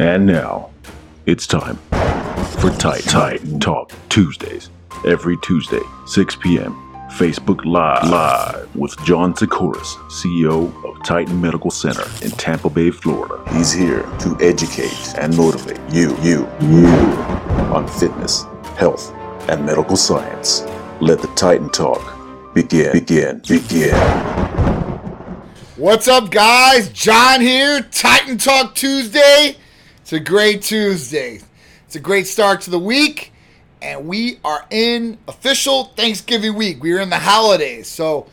And now, it's time for Tight Titan Talk Tuesdays. Every Tuesday, 6 p.m. Facebook Live, Live with John Sikoris, CEO of Titan Medical Center in Tampa Bay, Florida. He's here to educate and motivate you, you, you on fitness, health, and medical science. Let the Titan Talk begin, begin, begin. What's up, guys? John here, Titan Talk Tuesday. It's a great Tuesday. It's a great start to the week, and we are in official Thanksgiving week. We are in the holidays, so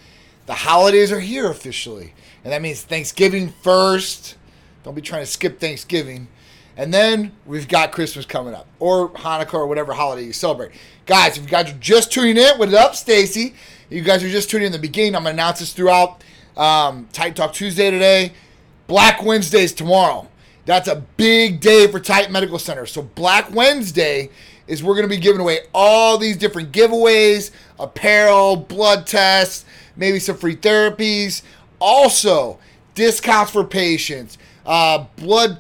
the holidays are here officially, and that means Thanksgiving first. Don't be trying to skip Thanksgiving. And then we've got Christmas coming up, or Hanukkah, or whatever holiday you celebrate. Guys, if you guys are just tuning in, what up, Stacy? You guys are just tuning in the beginning. I'm to announce this throughout um, Titan Talk Tuesday today. Black Wednesday's tomorrow. That's a big day for Titan Medical Center. So Black Wednesday is we're going to be giving away all these different giveaways, apparel, blood tests, maybe some free therapies. Also, discounts for patients. Uh, blood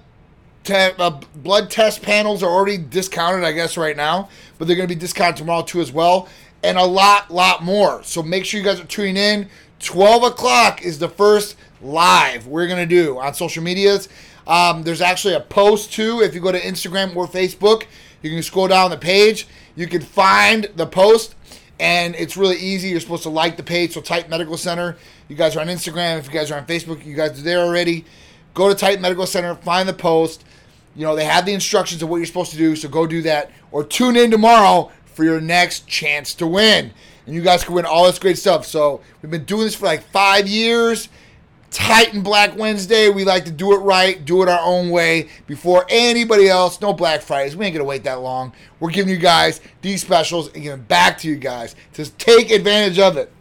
te- uh, blood test panels are already discounted, I guess, right now, but they're going to be discounted tomorrow too as well, and a lot, lot more. So make sure you guys are tuning in. 12 o'clock is the first live we're going to do on social medias. Um, there's actually a post too. If you go to Instagram or Facebook, you can scroll down the page. You can find the post, and it's really easy. You're supposed to like the page. So, Titan Medical Center. You guys are on Instagram. If you guys are on Facebook, you guys are there already. Go to Titan Medical Center, find the post. You know, they have the instructions of what you're supposed to do, so go do that. Or tune in tomorrow for your next chance to win and you guys can win all this great stuff. So we've been doing this for like five years. Titan Black Wednesday. We like to do it right, do it our own way before anybody else. No Black Fridays. We ain't gonna wait that long. We're giving you guys these specials and giving back to you guys to take advantage of it.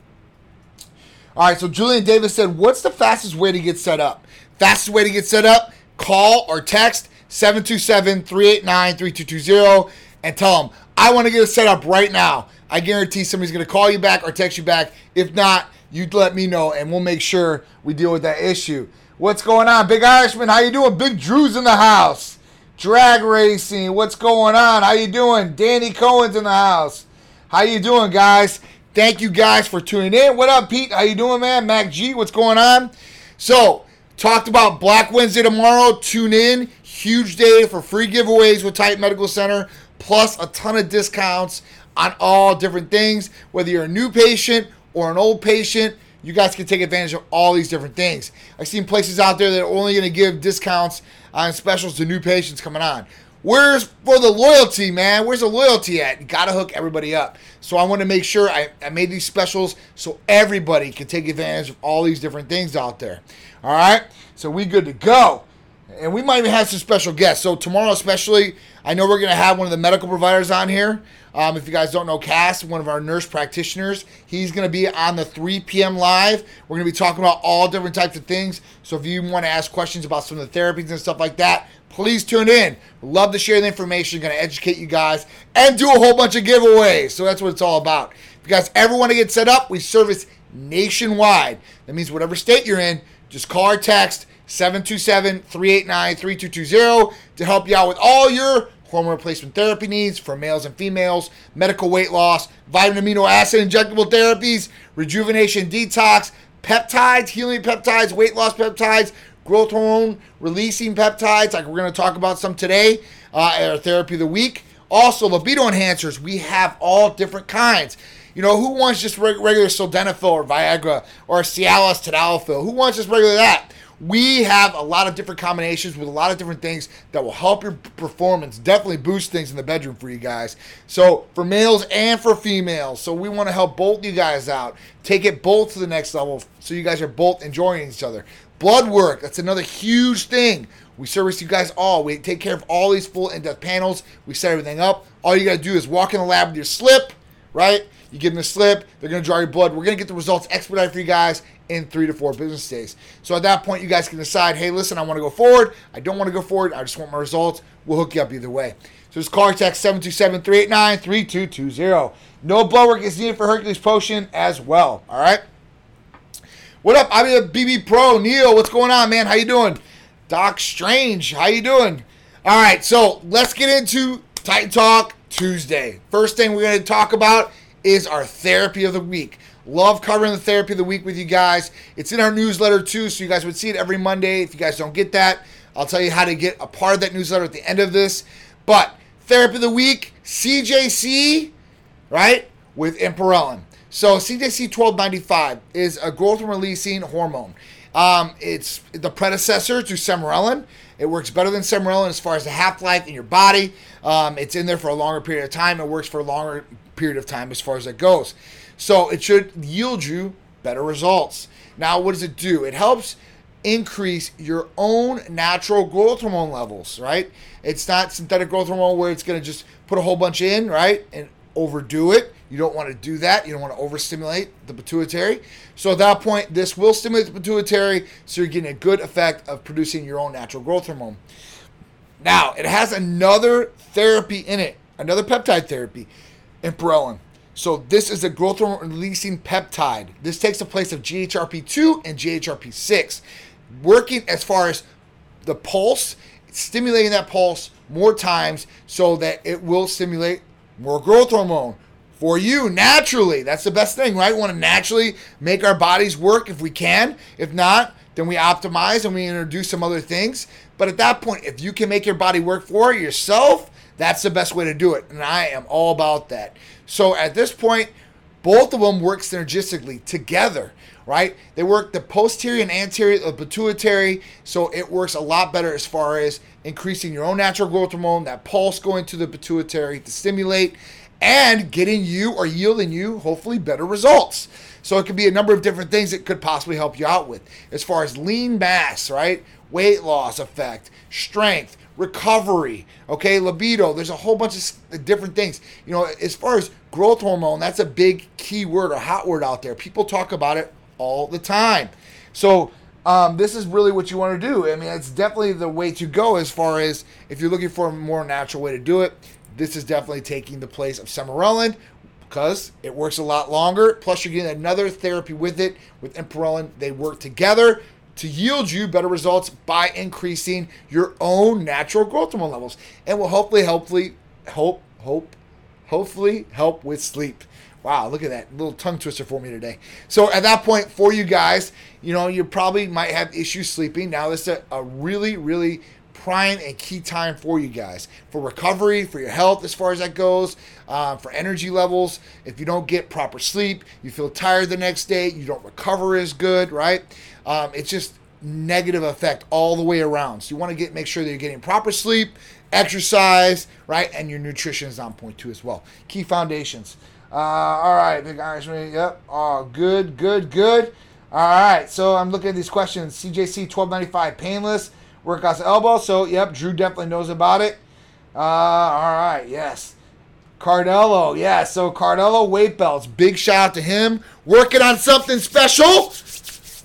All right. So Julian Davis said, "What's the fastest way to get set up? Fastest way to get set up? Call or text 727-389-3220 and tell them I want to get it set up right now." I guarantee somebody's going to call you back or text you back. If not, you let me know and we'll make sure we deal with that issue. What's going on, Big Irishman? How you doing? Big Drew's in the house. Drag racing. What's going on? How you doing? Danny Cohen's in the house. How you doing, guys? Thank you guys for tuning in. What up, Pete? How you doing, man? Mac G, what's going on? So, talked about Black Wednesday tomorrow. Tune in. Huge day for free giveaways with Titan Medical Center, plus a ton of discounts on all different things. Whether you're a new patient or an old patient, you guys can take advantage of all these different things. I've seen places out there that are only going to give discounts on specials to new patients coming on. Where's for the loyalty, man? Where's the loyalty at? You gotta hook everybody up. So I want to make sure I, I made these specials so everybody can take advantage of all these different things out there. All right, so we good to go, and we might even have some special guests. So tomorrow, especially, I know we're gonna have one of the medical providers on here. Um, if you guys don't know Cass, one of our nurse practitioners, he's going to be on the 3 p.m. live. We're going to be talking about all different types of things. So if you want to ask questions about some of the therapies and stuff like that, please tune in. Love to share the information. Going to educate you guys and do a whole bunch of giveaways. So that's what it's all about. If you guys ever want to get set up, we service nationwide. That means whatever state you're in, just call or text 727 389 3220 to help you out with all your hormone replacement therapy needs for males and females, medical weight loss, vitamin amino acid injectable therapies, rejuvenation detox, peptides, healing peptides, weight loss peptides, growth hormone releasing peptides, like we're going to talk about some today uh, at our therapy of the week. Also, libido enhancers, we have all different kinds. You know, who wants just regular sildenafil or Viagra or Cialis tadalafil? Who wants just regular that? We have a lot of different combinations with a lot of different things that will help your performance definitely boost things in the bedroom for you guys. So for males and for females so we want to help both you guys out. Take it both to the next level so you guys are both enjoying each other. Blood work that's another huge thing. We service you guys all. We take care of all these full in-depth panels. We set everything up. All you got to do is walk in the lab with your slip right you give them a slip they're going to draw your blood we're going to get the results expedited for you guys in three to four business days. So at that point, you guys can decide, hey, listen, I want to go forward. I don't want to go forward. I just want my results. We'll hook you up either way. So it's call text 727-389-3220. No blood work is needed for Hercules Potion as well. All right. What up? I'm a BB Pro. Neil, what's going on, man? How you doing? Doc Strange, how you doing? All right, so let's get into Titan Talk Tuesday. First thing we're going to talk about is our therapy of the week. Love covering the therapy of the week with you guys. It's in our newsletter too, so you guys would see it every Monday. If you guys don't get that, I'll tell you how to get a part of that newsletter at the end of this. But therapy of the week, CJC, right, with Ipamorelin. So CJC 1295 is a growth releasing hormone. Um, it's the predecessor to Sermorelin. It works better than Sermorelin as far as the half life in your body. Um, it's in there for a longer period of time. It works for longer period of time as far as it goes. So it should yield you better results. Now, what does it do? It helps increase your own natural growth hormone levels, right? It's not synthetic growth hormone where it's going to just put a whole bunch in, right? And overdo it. You don't want to do that. You don't want to overstimulate the pituitary. So at that point, this will stimulate the pituitary, so you're getting a good effect of producing your own natural growth hormone. Now, it has another therapy in it, another peptide therapy, Ipamorelin. So this is a growth hormone releasing peptide. This takes the place of GHRP2 and GHRP6, working as far as the pulse, stimulating that pulse more times so that it will stimulate more growth hormone for you naturally. That's the best thing, right? We want to naturally make our bodies work if we can. If not, then we optimize and we introduce some other things. But at that point, if you can make your body work for yourself, that's the best way to do it. And I am all about that. So at this point, both of them work synergistically together, right? They work the posterior and anterior of the pituitary, so it works a lot better as far as increasing your own natural growth hormone, that pulse going to the pituitary to stimulate, and getting you or yielding you hopefully better results. So it could be a number of different things that could possibly help you out with as far as lean mass, right? Weight loss effect, strength, recovery, okay, libido. There's a whole bunch of different things. You know, as far as growth hormone, that's a big key word or hot word out there. People talk about it all the time. So, um, this is really what you want to do. I mean, it's definitely the way to go as far as if you're looking for a more natural way to do it. This is definitely taking the place of Sermorelin because it works a lot longer. Plus, you're getting another therapy with it. With Ipamorelin, they work together to yield you better results by increasing your own natural growth hormone levels. And will hopefully hopefully hope hope hopefully help with sleep. Wow look at that little tongue twister for me today. So at that point for you guys you know you probably might have issues sleeping. Now this is a, a really really prime and key time for you guys. For recovery, for your health as far as that goes, uh, for energy levels. If you don't get proper sleep, you feel tired the next day, you don't recover as good, right? Um, it's just negative effect all the way around. So you want to get make sure that you're getting proper sleep, exercise, right, and your nutrition is on point too as well. Key foundations. Uh, all right, big Irishman. Yep. Oh, good, good, good. All right. So I'm looking at these questions. CJC 1295 painless workouts elbow. So, yep, Drew definitely knows about it. Uh, all right, yes. Cardello, yeah. So Cardello weight belts. Big shout out to him. Working on something special.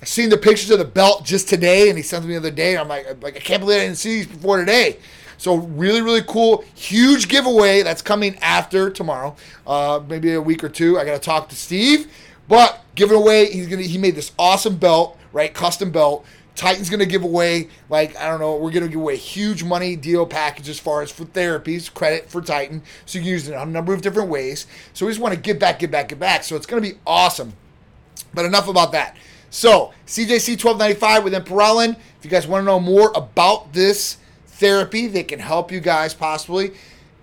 I seen the pictures of the belt just today, and he sent me the other day. I'm like, like I can't believe I didn't see these before today. So really, really cool, huge giveaway that's coming after tomorrow, uh, maybe a week or two. I got to talk to Steve, but giving away. He's gonna. He made this awesome belt, right? Custom belt Titan's to give away, like, I don't know, we're to give away huge money deal package as far as for therapies, credit for Titan. So you can use it in a number of different ways. So we just want to give back, give back, give back. So it's to be awesome. But enough about that. So CJC 1295 with Ipamorelin. If you guys want to know more about this therapy, they can help you guys possibly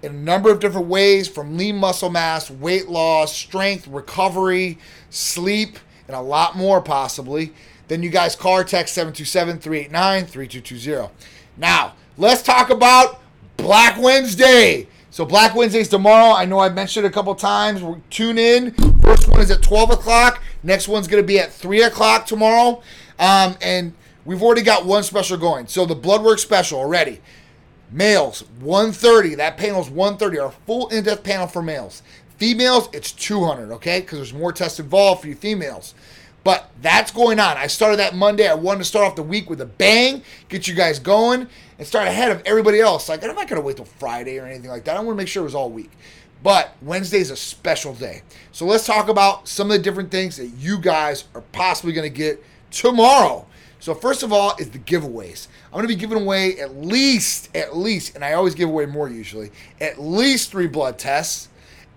in a number of different ways from lean muscle mass, weight loss, strength, recovery, sleep, and a lot more possibly then you guys call or text 727 389 3220. Now, let's talk about Black Wednesday. So, Black Wednesday is tomorrow. I know I've mentioned it a couple times. We're, tune in. First one is at 12 o'clock. Next one's going to be at 3 o'clock tomorrow. Um, and we've already got one special going. So, the blood work special already. Males, 130. That panel's 130. Our full in depth panel for males. Females, it's 200, okay? Because there's more tests involved for you females. But that's going on. I started that Monday. I wanted to start off the week with a bang, get you guys going, and start ahead of everybody else. Like, I'm not going to wait till Friday or anything like that. I want to make sure it was all week. But Wednesday is a special day. So let's talk about some of the different things that you guys are possibly going to get tomorrow. So first of all is the giveaways. I'm going to be giving away at least, at least, and I always give away more usually, at least three blood tests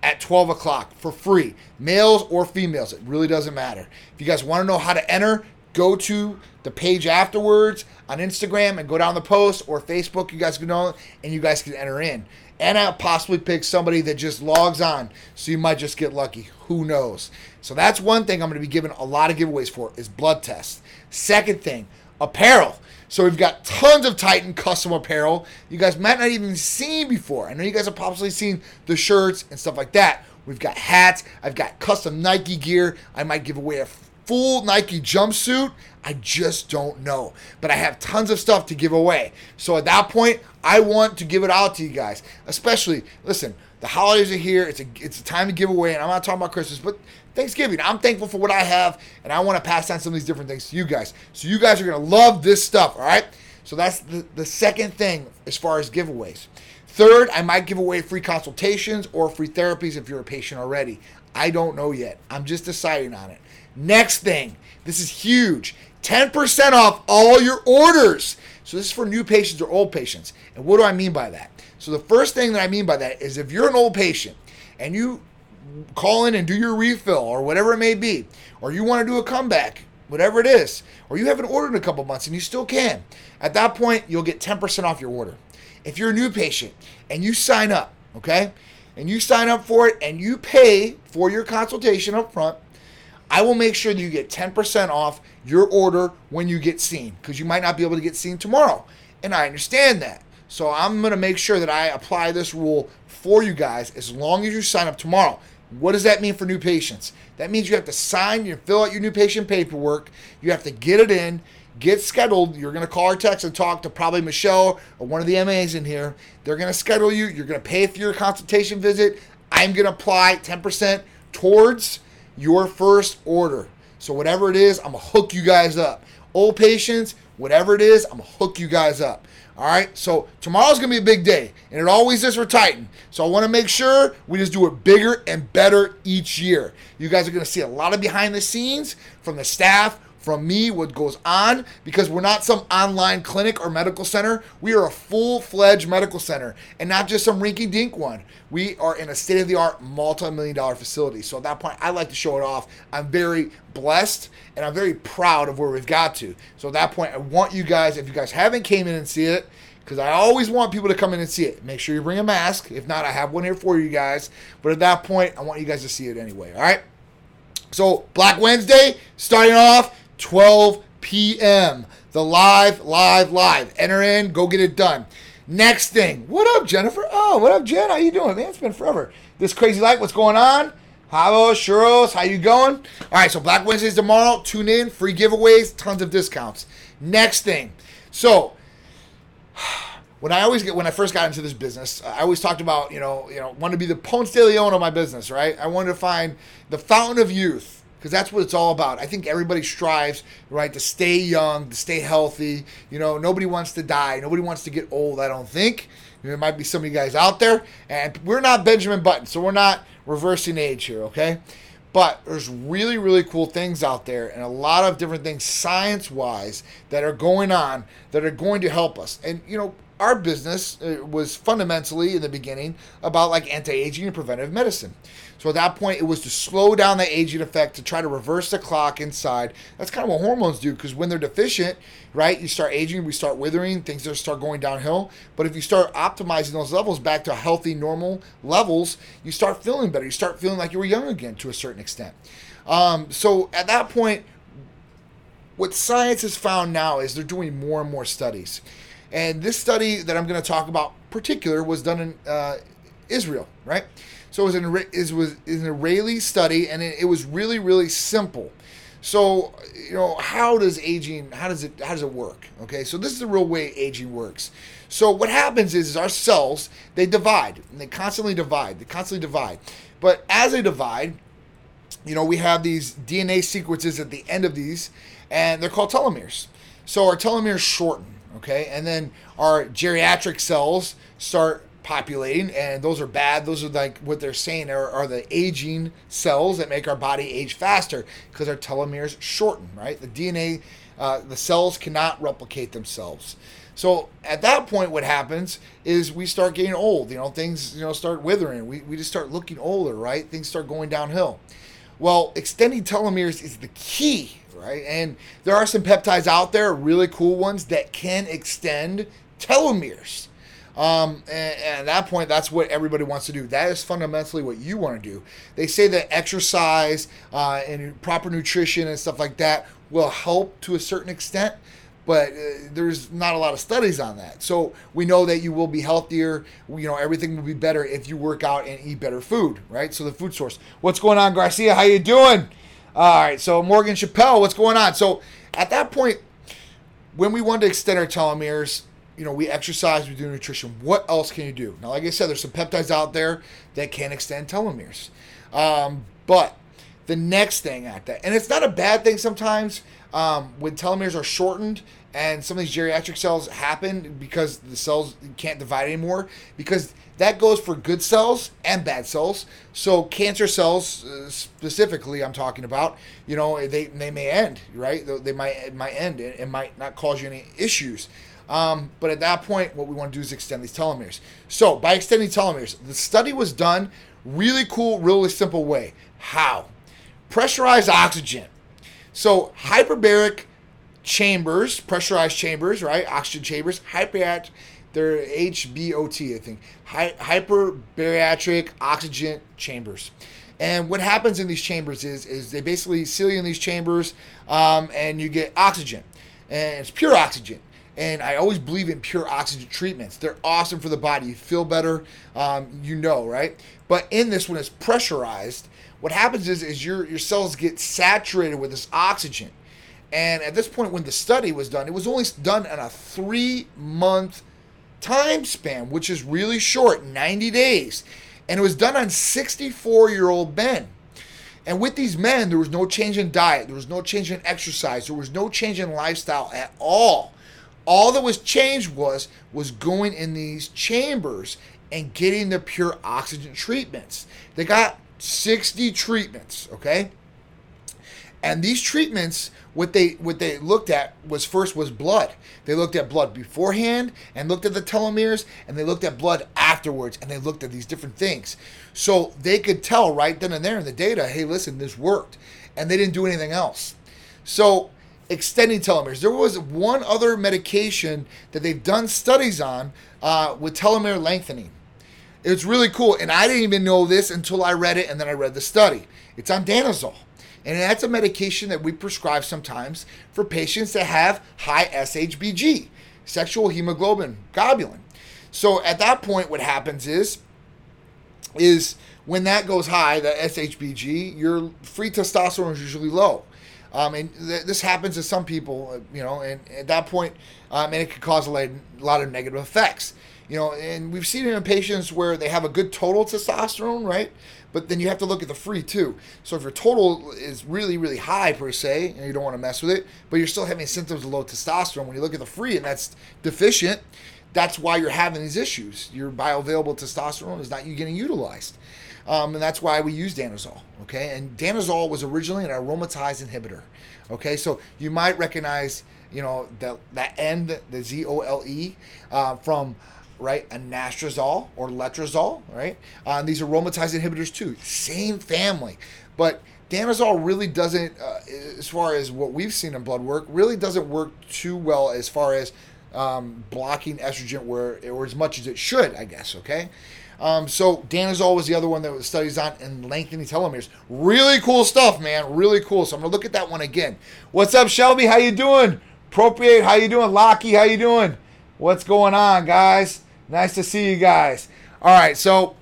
at 12 o'clock for free, males or females. It really doesn't matter. If you guys want to know how to enter, go to the page afterwards on Instagram and go down the post or Facebook. You guys can know, and you guys can enter in. And I'll possibly pick somebody that just logs on, so you might just get lucky. Who knows? So that's one thing I'm going to be giving a lot of giveaways for is blood tests. Second thing, apparel. So we've got tons of Titan custom apparel you guys might not even seen before. I know you guys have possibly seen the shirts and stuff like that. We've got hats. I've got custom Nike gear. I might give away a full Nike jumpsuit. I just don't know. But I have tons of stuff to give away. So at that point, I want to give it out to you guys. Especially, listen, the holidays are here. It's a it's a time to give away, and I'm not talking about Christmas, but Thanksgiving. I'm thankful for what I have, and I want to pass on some of these different things to you guys. So you guys are gonna love this stuff, all right? So that's the, the second thing as far as giveaways. Third, I might give away free consultations or free therapies if you're a patient already. I don't know yet. I'm just deciding on it. Next thing, this is huge 10% off all your orders. So this is for new patients or old patients. And what do I mean by that? So the first thing that I mean by that is if you're an old patient and you call in and do your refill or whatever it may be, or you want to do a comeback, whatever it is, or you haven't ordered in a couple months and you still can, at that point, you'll get 10% off your order. If you're a new patient and you sign up, okay, and you sign up for it and you pay for your consultation up front, I will make sure that you get 10% off your order when you get seen because you might not be able to get seen tomorrow. And I understand that. So I'm going to make sure that I apply this rule for you guys as long as you sign up tomorrow. What does that mean for new patients? That means you have to sign, you fill out your new patient paperwork, you have to get it in, get scheduled. You're going to call or text and talk to probably Michelle or one of the MAs in here. They're going to schedule you. You're going to pay for your consultation visit. I'm going to apply 10% towards your first order. So whatever it is, I'm to hook you guys up. Oh, Old patients, whatever it is, I'm to hook you guys up. All right, so tomorrow's gonna be a big day, and it always is for Titan. So I want to make sure we just do it bigger and better each year. You guys are gonna see a lot of behind the scenes from the staff, from me what goes on because we're not some online clinic or medical center. We are a full fledged medical center and not just some rinky dink one. We are in a state of the art, multi million dollar facility. So at that point, I like to show it off. I'm very blessed and I'm very proud of where we've got to. So at that point, I want you guys, if you guys haven't came in and see it, because I always want people to come in and see it. Make sure you bring a mask. If not, I have one here for you guys. But at that point, I want you guys to see it anyway. All right. So Black Wednesday, starting off 12 p.m. The live, live, live. Enter in, go get it done. Next thing, what up, Jennifer? Oh, what up, Jen? How you doing, man? It's been forever. This crazy light, what's going on? Hello, churros, how you going? All right, so Black Wednesdays tomorrow. Tune in, free giveaways, tons of discounts. Next thing, so when I always get when I first got into this business, I always talked about you know you know want to be the Ponce de Leon of my business, right? I wanted to find the fountain of youth because that's what it's all about. I think everybody strives, right, to stay young, to stay healthy. You know, nobody wants to die. Nobody wants to get old, I don't think. There might be some of you guys out there, and we're not Benjamin Button, so we're not reversing age here, okay? But there's really, really cool things out there and a lot of different things science wise that are going on that are going to help us. And, you know, our business uh, was fundamentally in the beginning about like anti aging and preventive medicine. So at that point, it was to slow down the aging effect to try to reverse the clock inside. That's kind of what hormones do because when they're deficient, right, you start aging, we start withering, things just start going downhill. But if you start optimizing those levels back to healthy, normal levels, you start feeling better. You start feeling like you were young again to a certain extent. Um, so at that point, what science has found now is they're doing more and more studies. And this study that I'm going to talk about particular was done in uh, Israel, right? So it was an, it was an Israeli study, and it, it was really, really simple. So, you know, how does aging, how does it, how does it work? Okay, so this is the real way aging works. So what happens is, is our cells, they divide, and they constantly divide, they constantly divide. But as they divide, you know, we have these DNA sequences at the end of these, and they're called telomeres. So our telomeres shorten, okay? And then our geriatric cells start populating, and those are bad. Those are like what they're saying are, are the aging cells that make our body age faster because our telomeres shorten, right? The DNA Uh, the cells cannot replicate themselves. So at that point, what happens is we start getting old. You know, things you know start withering. We, we just start looking older, right? Things start going downhill. Well, extending telomeres is the key, right? And there are some peptides out there, really cool ones that can extend telomeres. Um, and, and, at that point, that's what everybody wants to do. That is fundamentally what you want to do. They say that exercise uh, and proper nutrition and stuff like that will help to a certain extent, but uh, there's not a lot of studies on that. So we know that you will be healthier. You know, everything will be better if you work out and eat better food, right? So the food source. What's going on, Garcia? How you doing? All right. So Morgan Chappelle, what's going on? So at that point, when we wanted to extend our telomeres, you know, we exercise, we do nutrition. What else can you do? Now, like I said, there's some peptides out there that can extend telomeres. Um, but the next thing at that, and it's not a bad thing sometimes um, when telomeres are shortened and some of these geriatric cells happen because the cells can't divide anymore because that goes for good cells and bad cells so cancer cells uh, specifically i'm talking about you know they, they may end right they might might end it might not cause you any issues um, but at that point, what we want to do is extend these telomeres. So by extending telomeres, the study was done really cool, really simple way. How? Pressurized oxygen. So hyperbaric chambers, pressurized chambers, right? Oxygen chambers, hyperat, they're HBOT, I think. Hy- hyperbariatric oxygen chambers. And what happens in these chambers is, is they basically seal you in these chambers, um, and you get oxygen, and it's pure oxygen. And I always believe in pure oxygen treatments. They're awesome for the body. You feel better, um, you know, right? But in this one, it's pressurized. What happens is, is your, your cells get saturated with this oxygen. And at this point, when the study was done, it was only done in a three month time span, which is really short 90 days. And it was done on 64 year old men. And with these men, there was no change in diet, there was no change in exercise, there was no change in lifestyle at all. All that was changed was was going in these chambers and getting the pure oxygen treatments. They got 60 treatments, okay? And these treatments, what they what they looked at was first was blood. They looked at blood beforehand and looked at the telomeres, and they looked at blood afterwards, and they looked at these different things. So they could tell right then and there in the data, hey, listen, this worked, and they didn't do anything else. So extending telomeres. There was one other medication that they've done studies on uh, with telomere lengthening. It's really cool, and I didn't even know this until I read it, and then I read the study. It's on danazol, and that's a medication that we prescribe sometimes for patients that have high SHBG, sexual hemoglobin globulin. So at that point, what happens is, is when that goes high, the SHBG, your free testosterone is usually low. Um, and th- this happens to some people, uh, you know, and at that point, um, and it could cause a lot, a lot of negative effects. You know, and we've seen it in patients where they have a good total testosterone, right? But then you have to look at the free too. So if your total is really, really high per se, and you don't want to mess with it, but you're still having symptoms of low testosterone, when you look at the free and that's deficient, that's why you're having these issues. Your bioavailable testosterone is not you getting utilized. Um, and that's why we use danazol. Okay, and danazol was originally an aromatase inhibitor. Okay, so you might recognize, you know, that that end, the Z O L E, uh, from right anastrozole or letrozole. Right, uh, these aromatase inhibitors too, same family, but danazol really doesn't, uh, as far as what we've seen in blood work, really doesn't work too well as far as um, blocking estrogen where or as much as it should, I guess. Okay. Um, so danazol was the other one that was studies on and lengthening telomeres. Really cool stuff, man. Really cool. So I'm gonna look at that one again. What's up, Shelby? How you doing? Propriate, how you doing? Lockie, how you doing? What's going on, guys? Nice to see you guys. All right, so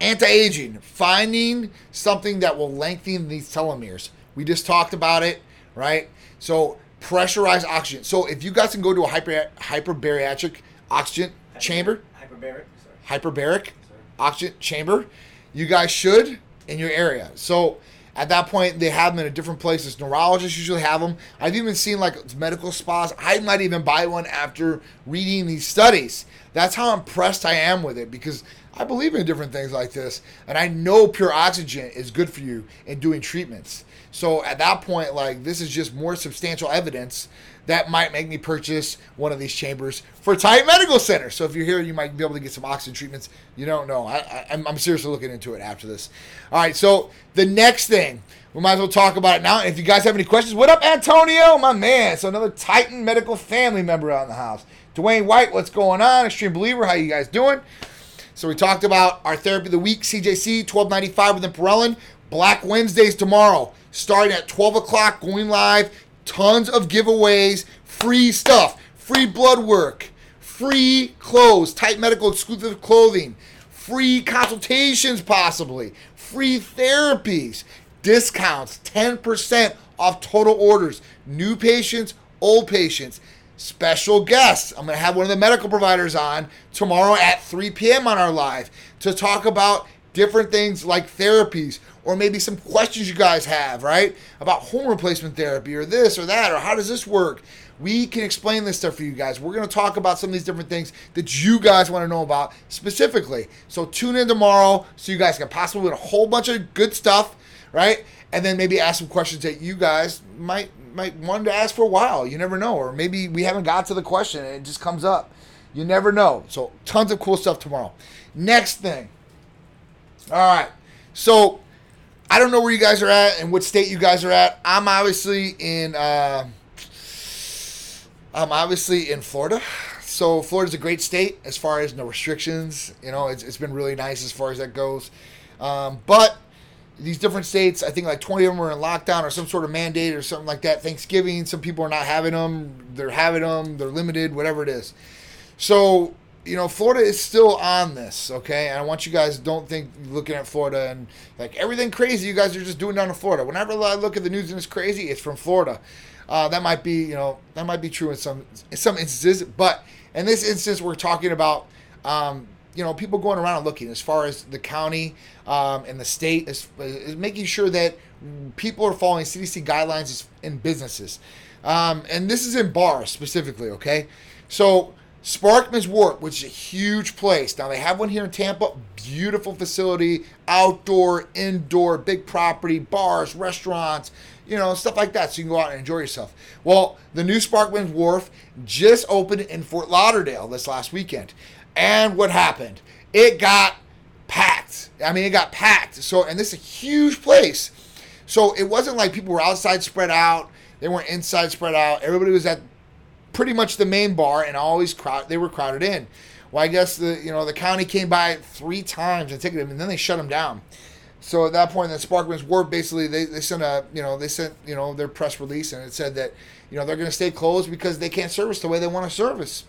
anti-aging, finding something that will lengthen these telomeres. We just talked about it, right? So pressurized oxygen. So if you guys can go to a hyper hyperbariatric oxygen chamber, hyperbaric hyperbaric oxygen chamber. You guys should in your area. So at that point, they have them in different places. Neurologists usually have them. I've even seen like medical spas. I might even buy one after reading these studies. That's how impressed I am with it because I believe in different things like this, and I know pure oxygen is good for you in doing treatments. So at that point, like this is just more substantial evidence that might make me purchase one of these chambers for Titan Medical Center. So if you're here, you might be able to get some oxygen treatments. You don't know. I, I'm seriously looking into it after this. All right. So the next thing, we might as well talk about it now. If you guys have any questions, what up, Antonio, my man? So another Titan Medical family member out in the house. Dwayne White, what's going on? Extreme Believer, how you guys doing? So we talked about our therapy of the week, CJC, 1295 with Ipamorelin. Black Wednesdays tomorrow, starting at 12 o'clock, going live tons of giveaways, free stuff, free blood work, free clothes, tight medical exclusive clothing, free consultations possibly, free therapies, discounts, 10% off total orders, new patients, old patients, special guests. I'm going to have one of the medical providers on tomorrow at 3 p.m. on our live to talk about different things like therapies or maybe some questions you guys have, right? About hormone replacement therapy or this or that or how does this work? We can explain this stuff for you guys. We're going to talk about some of these different things that you guys want to know about specifically. So tune in tomorrow so you guys can possibly win a whole bunch of good stuff, right? And then maybe ask some questions that you guys might might want to ask for a while. You never know, or maybe we haven't got to the question and it just comes up. You never know. So tons of cool stuff tomorrow. Next thing. All right. So I don't know where you guys are at and what state you guys are at. I'm obviously in. Uh, I'm obviously in Florida. So Florida's a great state as far as no restrictions. You know, it's, it's been really nice as far as that goes. Um, but these different states, I think like 20 of them are in lockdown or some sort of mandate or something like that. Thanksgiving, some people are not having them. They're having them. They're limited, whatever it is. So you know, Florida is still on this, okay? And I want you guys don't think looking at Florida and like everything crazy you guys are just doing down in Florida. Whenever I look at the news and it's crazy, it's from Florida. Uh, that might be, you know, that might be true in some in some instances, but in this instance, we're talking about, um, you know, people going around and looking as far as the county um, and the state is, is, making sure that people are following CDC guidelines in businesses, um, and this is in bars specifically, okay? So Sparkman's Wharf, which is a huge place. Now they have one here in Tampa. Beautiful facility, outdoor, indoor, big property, bars, restaurants, you know, stuff like that. So you can go out and enjoy yourself. Well, the new Sparkman's Wharf just opened in Fort Lauderdale this last weekend. And what happened? It got packed. I mean, it got packed. So, and this is a huge place. So it wasn't like people were outside spread out. They weren't inside spread out. Everybody was at pretty much the main bar and always crowd. They were crowded in. Well, I guess the you know the county came by three times and ticketed them, and then they shut them down. So at that point, the Sparkman's Wharf basically they, they sent a you know they sent you know their press release and it said that you know they're going to stay closed because they can't service the way they want to service.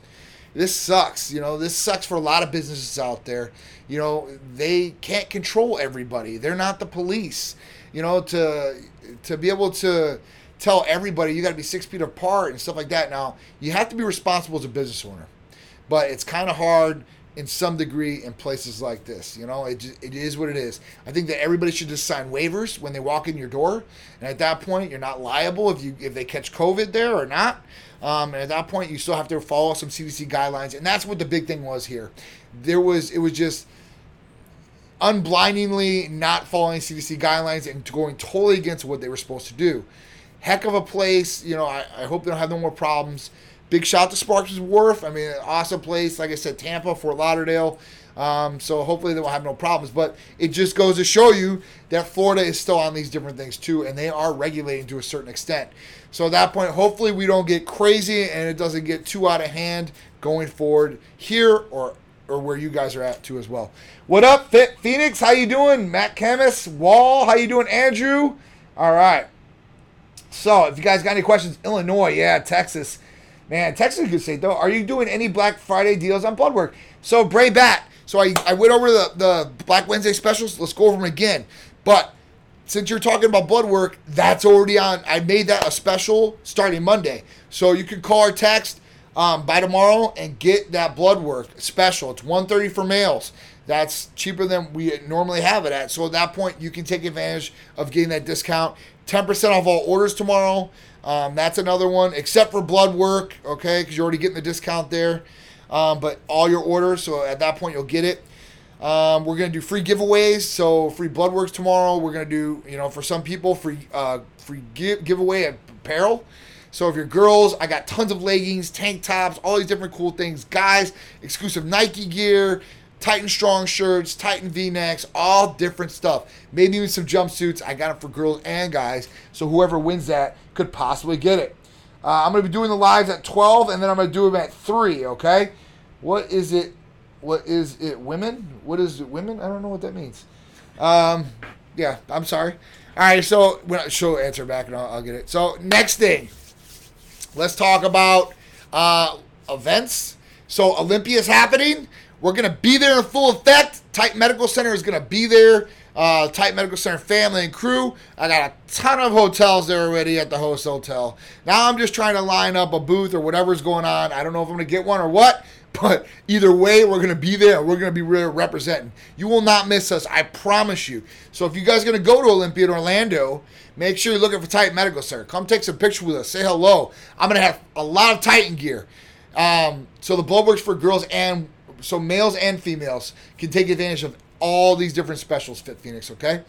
This sucks. You know this sucks for a lot of businesses out there. You know they can't control everybody. They're not the police. You know to to be able to tell everybody you got to be six feet apart and stuff like that. Now, you have to be responsible as a business owner, but it's kind of hard in some degree in places like this. You know, it, it is what it is. I think that everybody should just sign waivers when they walk in your door, and at that point, you're not liable if you if they catch COVID there or not. Um, and at that point, you still have to follow some CDC guidelines, and that's what the big thing was here. There was it was just unblindingly not following CDC guidelines and going totally against what they were supposed to do heck of a place. You know, I, I hope they don't have no more problems. Big shout to Sparks Wharf. I mean, awesome place. Like I said, Tampa, Fort Lauderdale. Um, so hopefully they will have no problems. But it just goes to show you that Florida is still on these different things too, and they are regulating to a certain extent. So at that point, hopefully we don't get crazy and it doesn't get too out of hand going forward here or or where you guys are at too as well. What up, Phoenix? How you doing? Matt Chemist, Wall. How you doing, Andrew? All right. So, if you guys got any questions, Illinois, yeah, Texas. Man, Texas good state, though. Are you doing any Black Friday deals on blood work? So, Bray Bat. So, I, I went over the, the Black Wednesday specials. Let's go over them again. But since you're talking about blood work, that's already on. I made that a special starting Monday. So, you can call or text um, by tomorrow and get that blood work special. It's 130 for males. That's cheaper than we normally have it at. So at that point, you can take advantage of getting that discount. 10% off all orders tomorrow. Um, that's another one, except for blood work, okay, because you're already getting the discount there. Um, but all your orders, so at that point you'll get it. Um, we're gonna do free giveaways, so free blood works tomorrow. We're gonna do, you know, for some people, free uh, free give, giveaway apparel. So if you're girls, I got tons of leggings, tank tops, all these different cool things. Guys, exclusive Nike gear, Titan Strong shirts, Titan V-necks, all different stuff. Maybe even some jumpsuits. I got them for girls and guys. So whoever wins that could possibly get it. Uh, I'm going to be doing the lives at 12, and then I'm going to do them at 3, okay? What is it? What is it? Women? What is it? Women? I don't know what that means. Um, yeah, I'm sorry. All right, so she'll answer back, and I'll, I'll get it. So next thing, let's talk about uh, events. So Olympia's happening. We're gonna be there in full effect. Titan Medical Center is gonna be there. Uh, Titan Medical Center family and crew. I got a ton of hotels there already at the host hotel. Now I'm just trying to line up a booth or whatever's going on. I don't know if I'm gonna get one or what, but either way, we're gonna be there. We're gonna be really representing. You will not miss us. I promise you. So if you guys are gonna go to Olympia in Orlando, make sure you're looking for Titan Medical Center. Come take some pictures with us. Say hello. I'm gonna have a lot of Titan gear. Um, so the blood works for girls and so males and females can take advantage of all these different specials. Fit Phoenix, okay.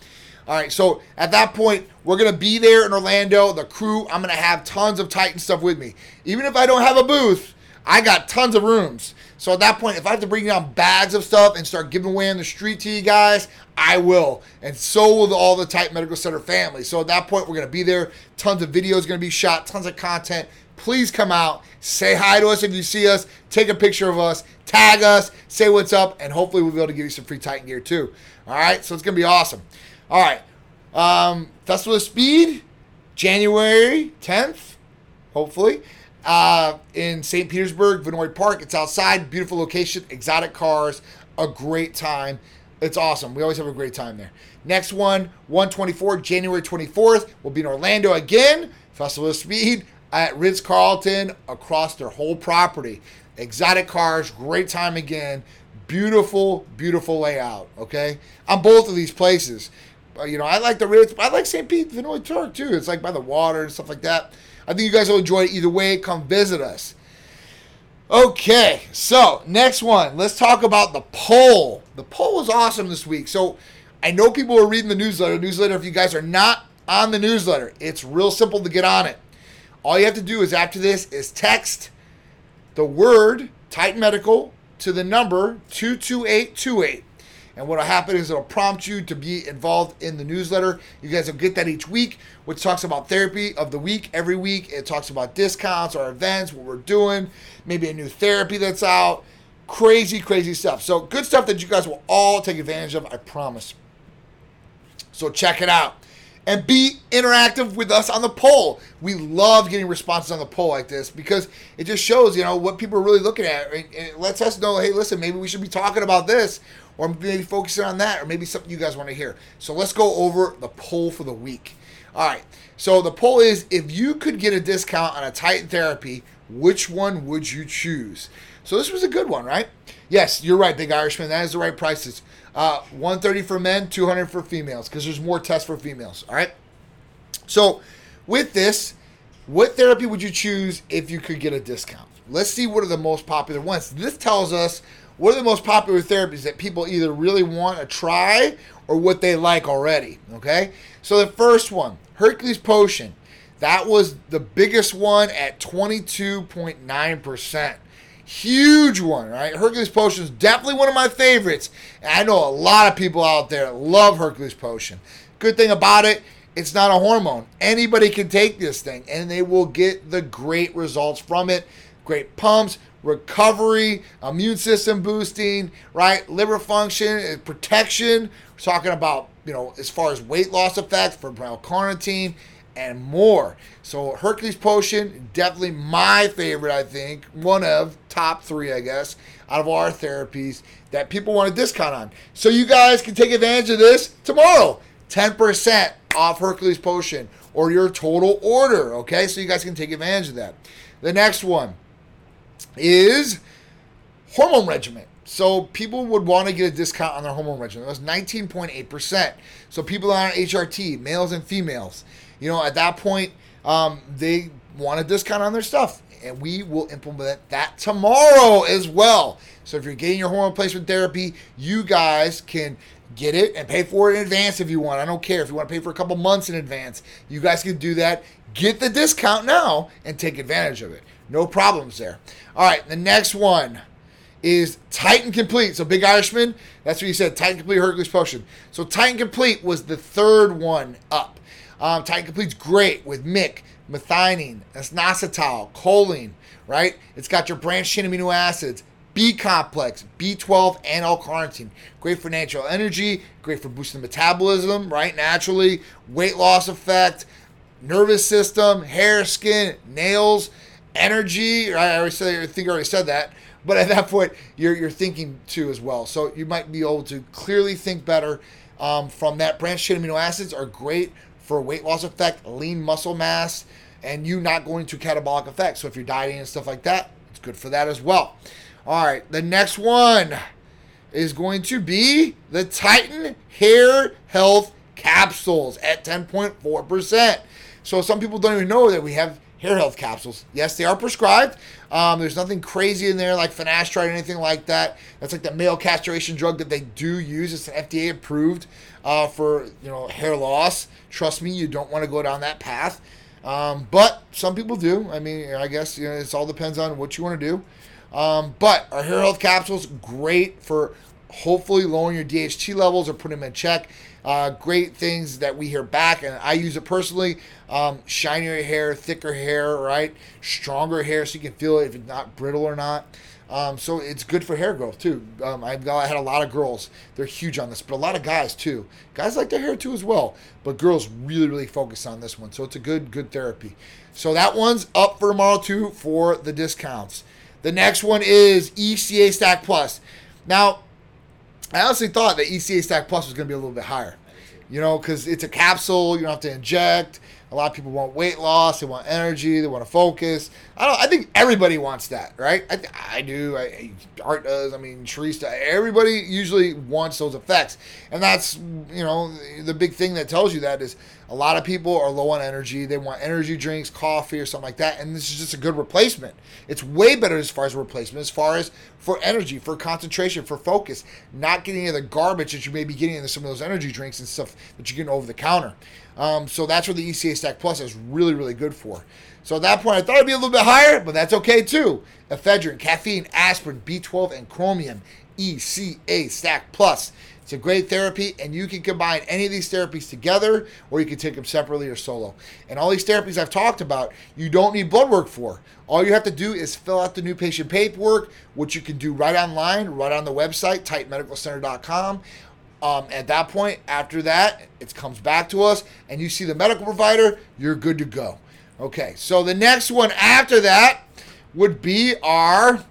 All right, so at that point, we're gonna be there in Orlando. The crew, I'm gonna have tons of Titan stuff with me. Even if I don't have a booth, I got tons of rooms. So at that point, if I have to bring down bags of stuff and start giving away on the street to you guys, I will. And so will all the Titan Medical Center family. So at that point, we're gonna be there. Tons of videos gonna be shot, tons of content. Please come out, say hi to us if you see us, take a picture of us, tag us, say what's up, and hopefully we'll be able to give you some free Titan gear too. All right, so it's gonna be awesome. All right, um, Festival of Speed, January 10th, hopefully, uh, in St. Petersburg, Vinoy Park. It's outside, beautiful location, exotic cars, a great time. It's awesome. We always have a great time there. Next one, 124, January 24th, will be in Orlando again. Festival of Speed at Ritz Carlton across their whole property. Exotic cars, great time again. Beautiful, beautiful layout. Okay, on both of these places. Uh, you know, I like the Ritz. I like St. Pete Vinoy Park too. It's like by the water and stuff like that. I think you guys will enjoy it either way. Come visit us. Okay, so next one. Let's talk about the poll. The poll was awesome this week. So I know people are reading the newsletter. Newsletter. If you guys are not on the newsletter, it's real simple to get on it. All you have to do is after this is text the word Titan Medical to the number 22828. And what'll happen is it'll prompt you to be involved in the newsletter. You guys will get that each week, which talks about therapy of the week every week. It talks about discounts, our events, what we're doing, maybe a new therapy that's out. Crazy, crazy stuff. So good stuff that you guys will all take advantage of, I promise. So check it out and be interactive with us on the poll. We love getting responses on the poll like this because it just shows, you know, what people are really looking at. It lets us know, hey, listen, maybe we should be talking about this or maybe focusing on that or maybe something you guys want to hear. So let's go over the poll for the week. All right. So the poll is if you could get a discount on a Titan therapy, which one would you choose? So this was a good one, right? Yes, you're right, Big Irishman. That is the right prices. Uh, 130 for men, 200 for females, because there's more tests for females. All right. So, with this, what therapy would you choose if you could get a discount? Let's see what are the most popular ones. This tells us what are the most popular therapies that people either really want to try or what they like already. Okay. So the first one, Hercules Potion, that was the biggest one at 22.9 percent huge one, right? Hercules Potion is definitely one of my favorites. And I know a lot of people out there love Hercules Potion. Good thing about it, it's not a hormone. Anybody can take this thing and they will get the great results from it. Great pumps, recovery, immune system boosting, right? Liver function, uh, protection. We're talking about, you know, as far as weight loss effects for brown carnitine and more. So Hercules Potion, definitely my favorite, I think. One of top three, I guess, out of our therapies that people want a discount on. So you guys can take advantage of this tomorrow. 10% off Hercules Potion or your total order. Okay, so you guys can take advantage of that. The next one is hormone regimen. So people would want to get a discount on their hormone regimen. It was 19.8%. So people on HRT, males and females, you know, at that point, um, they want a discount on their stuff. and we will implement that tomorrow as well. So if you're getting your hormone replacement therapy, you guys can get it and pay for it in advance if you want. I don't care if you want to pay for a couple months in advance. You guys can do that. Get the discount now and take advantage of it. No problems there. All right, the next one is Titan Complete. So Big Irishman, that's what you said. Titan Complete Hercules Potion. So Titan Complete was the third one up. Um, Titan Complete's great with Mick, methionine, inositol, choline, right? It's got your branched chain amino acids, B complex, B12, and L-carnitine. Great for natural energy, great for boosting metabolism, right? Naturally, weight loss effect, nervous system, hair, skin, nails, energy. Right? I already said, I think I already said that. But at that point, you're, you're thinking too as well. So you might be able to clearly think better um, from that. Branched chain amino acids are great for weight loss effect, lean muscle mass, and you not going to catabolic effect. So if you're dieting and stuff like that, it's good for that as well. All right, the next one is going to be the Titan Hair Health Capsules at 10.4%. So some people don't even know that we have hair health capsules. Yes, they are prescribed. Um, there's nothing crazy in there like finasteride or anything like that. That's like the male castration drug that they do use. It's FDA approved uh, for you know hair loss. Trust me, you don't want to go down that path. Um, but some people do. I mean, I guess you know, it all depends on what you want to do. Um, but our hair health capsules, great for hopefully lowering your DHT levels or putting them in check. Uh, great things that we hear back, and I use it personally. Um, shinier hair, thicker hair, right? Stronger hair, so you can feel it if it's not brittle or not. Um, so it's good for hair growth too. Um, I've got, I had a lot of girls; they're huge on this, but a lot of guys too. Guys like their hair too as well, but girls really, really focus on this one. So it's a good, good therapy. So that one's up for tomorrow too for the discounts. The next one is ECA Stack Plus. Now, I honestly thought that ECA Stack Plus was going to be a little bit higher. You know, because it's a capsule, you don't have to inject. A lot of people want weight loss, they want energy, they want to focus. I don't. I think everybody wants that, right? I, I do. I, Art does. I mean, Teresa. Everybody usually wants those effects, and that's you know the big thing that tells you that is a lot of people are low on energy. They want energy drinks, coffee, or something like that. And this is just a good replacement. It's way better as far as replacement, as far as for energy, for concentration, for focus. Not getting into the garbage that you may be getting into some of those energy drinks and stuff that you're getting over the counter. Um, so that's what the ECA Stack Plus is really, really good for. So at that point, I thought it'd be a little bit higher, but that's okay too. Ephedrine, caffeine, aspirin, B12, and chromium. ECA Stack Plus. It's a great therapy, and you can combine any of these therapies together, or you can take them separately or solo. And all these therapies I've talked about, you don't need blood work for. All you have to do is fill out the new patient paperwork, which you can do right online, right on the website, titanmedicalcenter.com. Um, at that point, after that, it comes back to us, and you see the medical provider, you're good to go. Okay, so the next one after that would be our,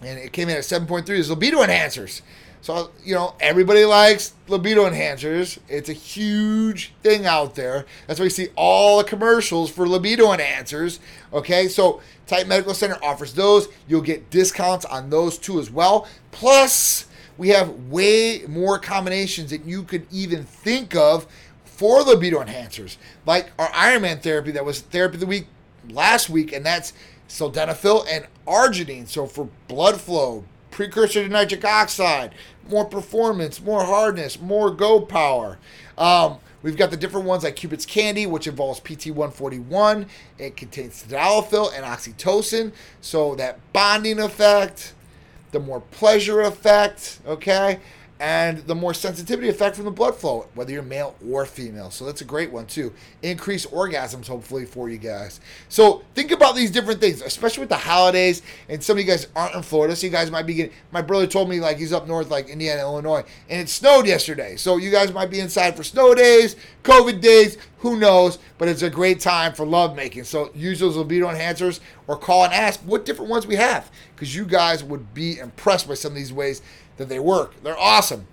and it came in at 7.3, is libido enhancers. So, you know, everybody likes libido enhancers. It's a huge thing out there. That's why you see all the commercials for libido enhancers. Okay, so Titan Medical Center offers those. You'll get discounts on those too as well. Plus, we have way more combinations that you could even think of for libido enhancers, like our Iron Man therapy that was therapy of the week last week, and that's sildenafil and arginine. So for blood flow, precursor to nitric oxide, more performance, more hardness, more go power. Um, we've got the different ones like Cupid's Candy, which involves PT141. It contains tadalafil and oxytocin, so that bonding effect, the more pleasure effect, okay? And the more sensitivity effect from the blood flow, whether you're male or female. So that's a great one too. Increase orgasms, hopefully, for you guys. So think about these different things, especially with the holidays. And some of you guys aren't in Florida, so you guys might be getting. My brother told me like he's up north, like Indiana, Illinois, and it snowed yesterday. So you guys might be inside for snow days, COVID days, who knows? But it's a great time for love making. So use those libido enhancers or call and ask what different ones we have because you guys would be impressed by some of these ways that they work. They're awesome.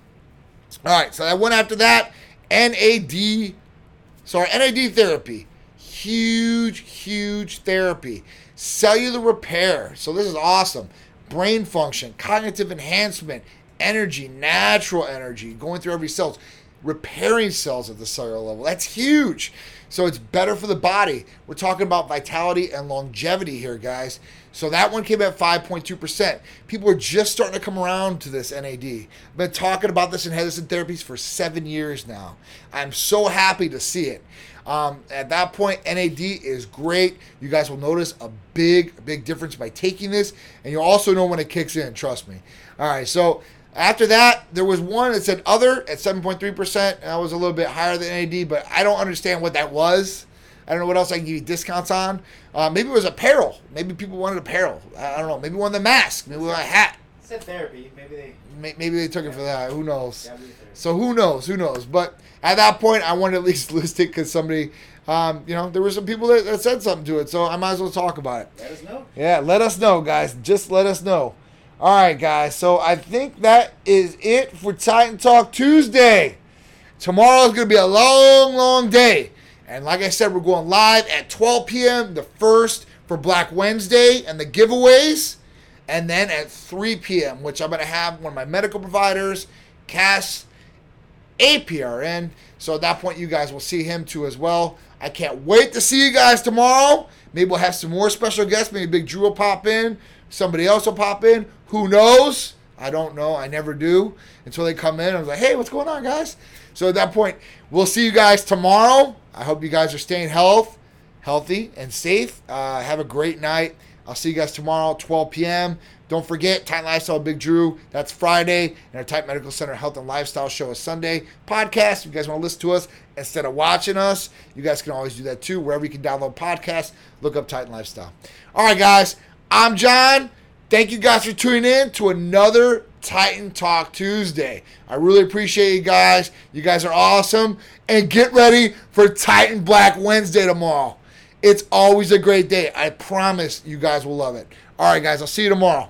All right, so I went after that, NAD, sorry, NAD therapy. Huge, huge therapy. Cellular repair. So this is awesome. Brain function, cognitive enhancement, energy, natural energy, going through every cell. Repairing cells at the cellular level. That's huge. So it's better for the body. We're talking about vitality and longevity here, guys. So that one came at 5.2%. People are just starting to come around to this NAD. I've been talking about this in Henderson therapies for seven years now. I'm so happy to see it. Um, at that point, NAD is great. You guys will notice a big, big difference by taking this, and you'll also know when it kicks in. Trust me. All right, so after that, there was one that said other at 7.3%, and that was a little bit higher than NAD, but I don't understand what that was. I don't know what else I can give you discounts on. Uh, maybe it was apparel. Maybe people wanted apparel. I don't know. Maybe one of the mask. Maybe one a hat. It said therapy. Maybe they. Maybe they took it for that. Who knows? Yeah. So who knows? Who knows? But at that point, I wanted to at least list it because somebody, um, you know, there were some people that, that said something to it. So I might as well talk about it. Let us know. Yeah, let us know, guys. Just let us know. All right, guys. So I think that is it for Titan Talk Tuesday. Tomorrow's going to be a long, long day. And like I said, we're going live at 12 p.m., the first for Black Wednesday and the giveaways. And then at 3 p.m., which I'm going to have one of my medical providers, Cass APRN. So at that point, you guys will see him too as well. I can't wait to see you guys tomorrow. Maybe we'll have some more special guests. Maybe Big Drew will pop in. Somebody else will pop in. Who knows? I don't know. I never do until they come in. I was like, hey, what's going on, guys? So at that point, we'll see you guys tomorrow. I hope you guys are staying health, healthy and safe. Uh, have a great night. I'll see you guys tomorrow, 12 p.m. Don't forget, Titan Lifestyle Big Drew. That's Friday. And our Titan Medical Center Health and Lifestyle Show is Sunday. Podcast, if you guys want to listen to us instead of watching us, you guys can always do that too. Wherever you can download podcasts, look up Titan Lifestyle. All right, guys. I'm John. Thank you guys for tuning in to another Titan Talk Tuesday. I really appreciate you guys. You guys are awesome. And get ready for Titan Black Wednesday tomorrow. It's always a great day. I promise you guys will love it. All right, guys. I'll see you tomorrow.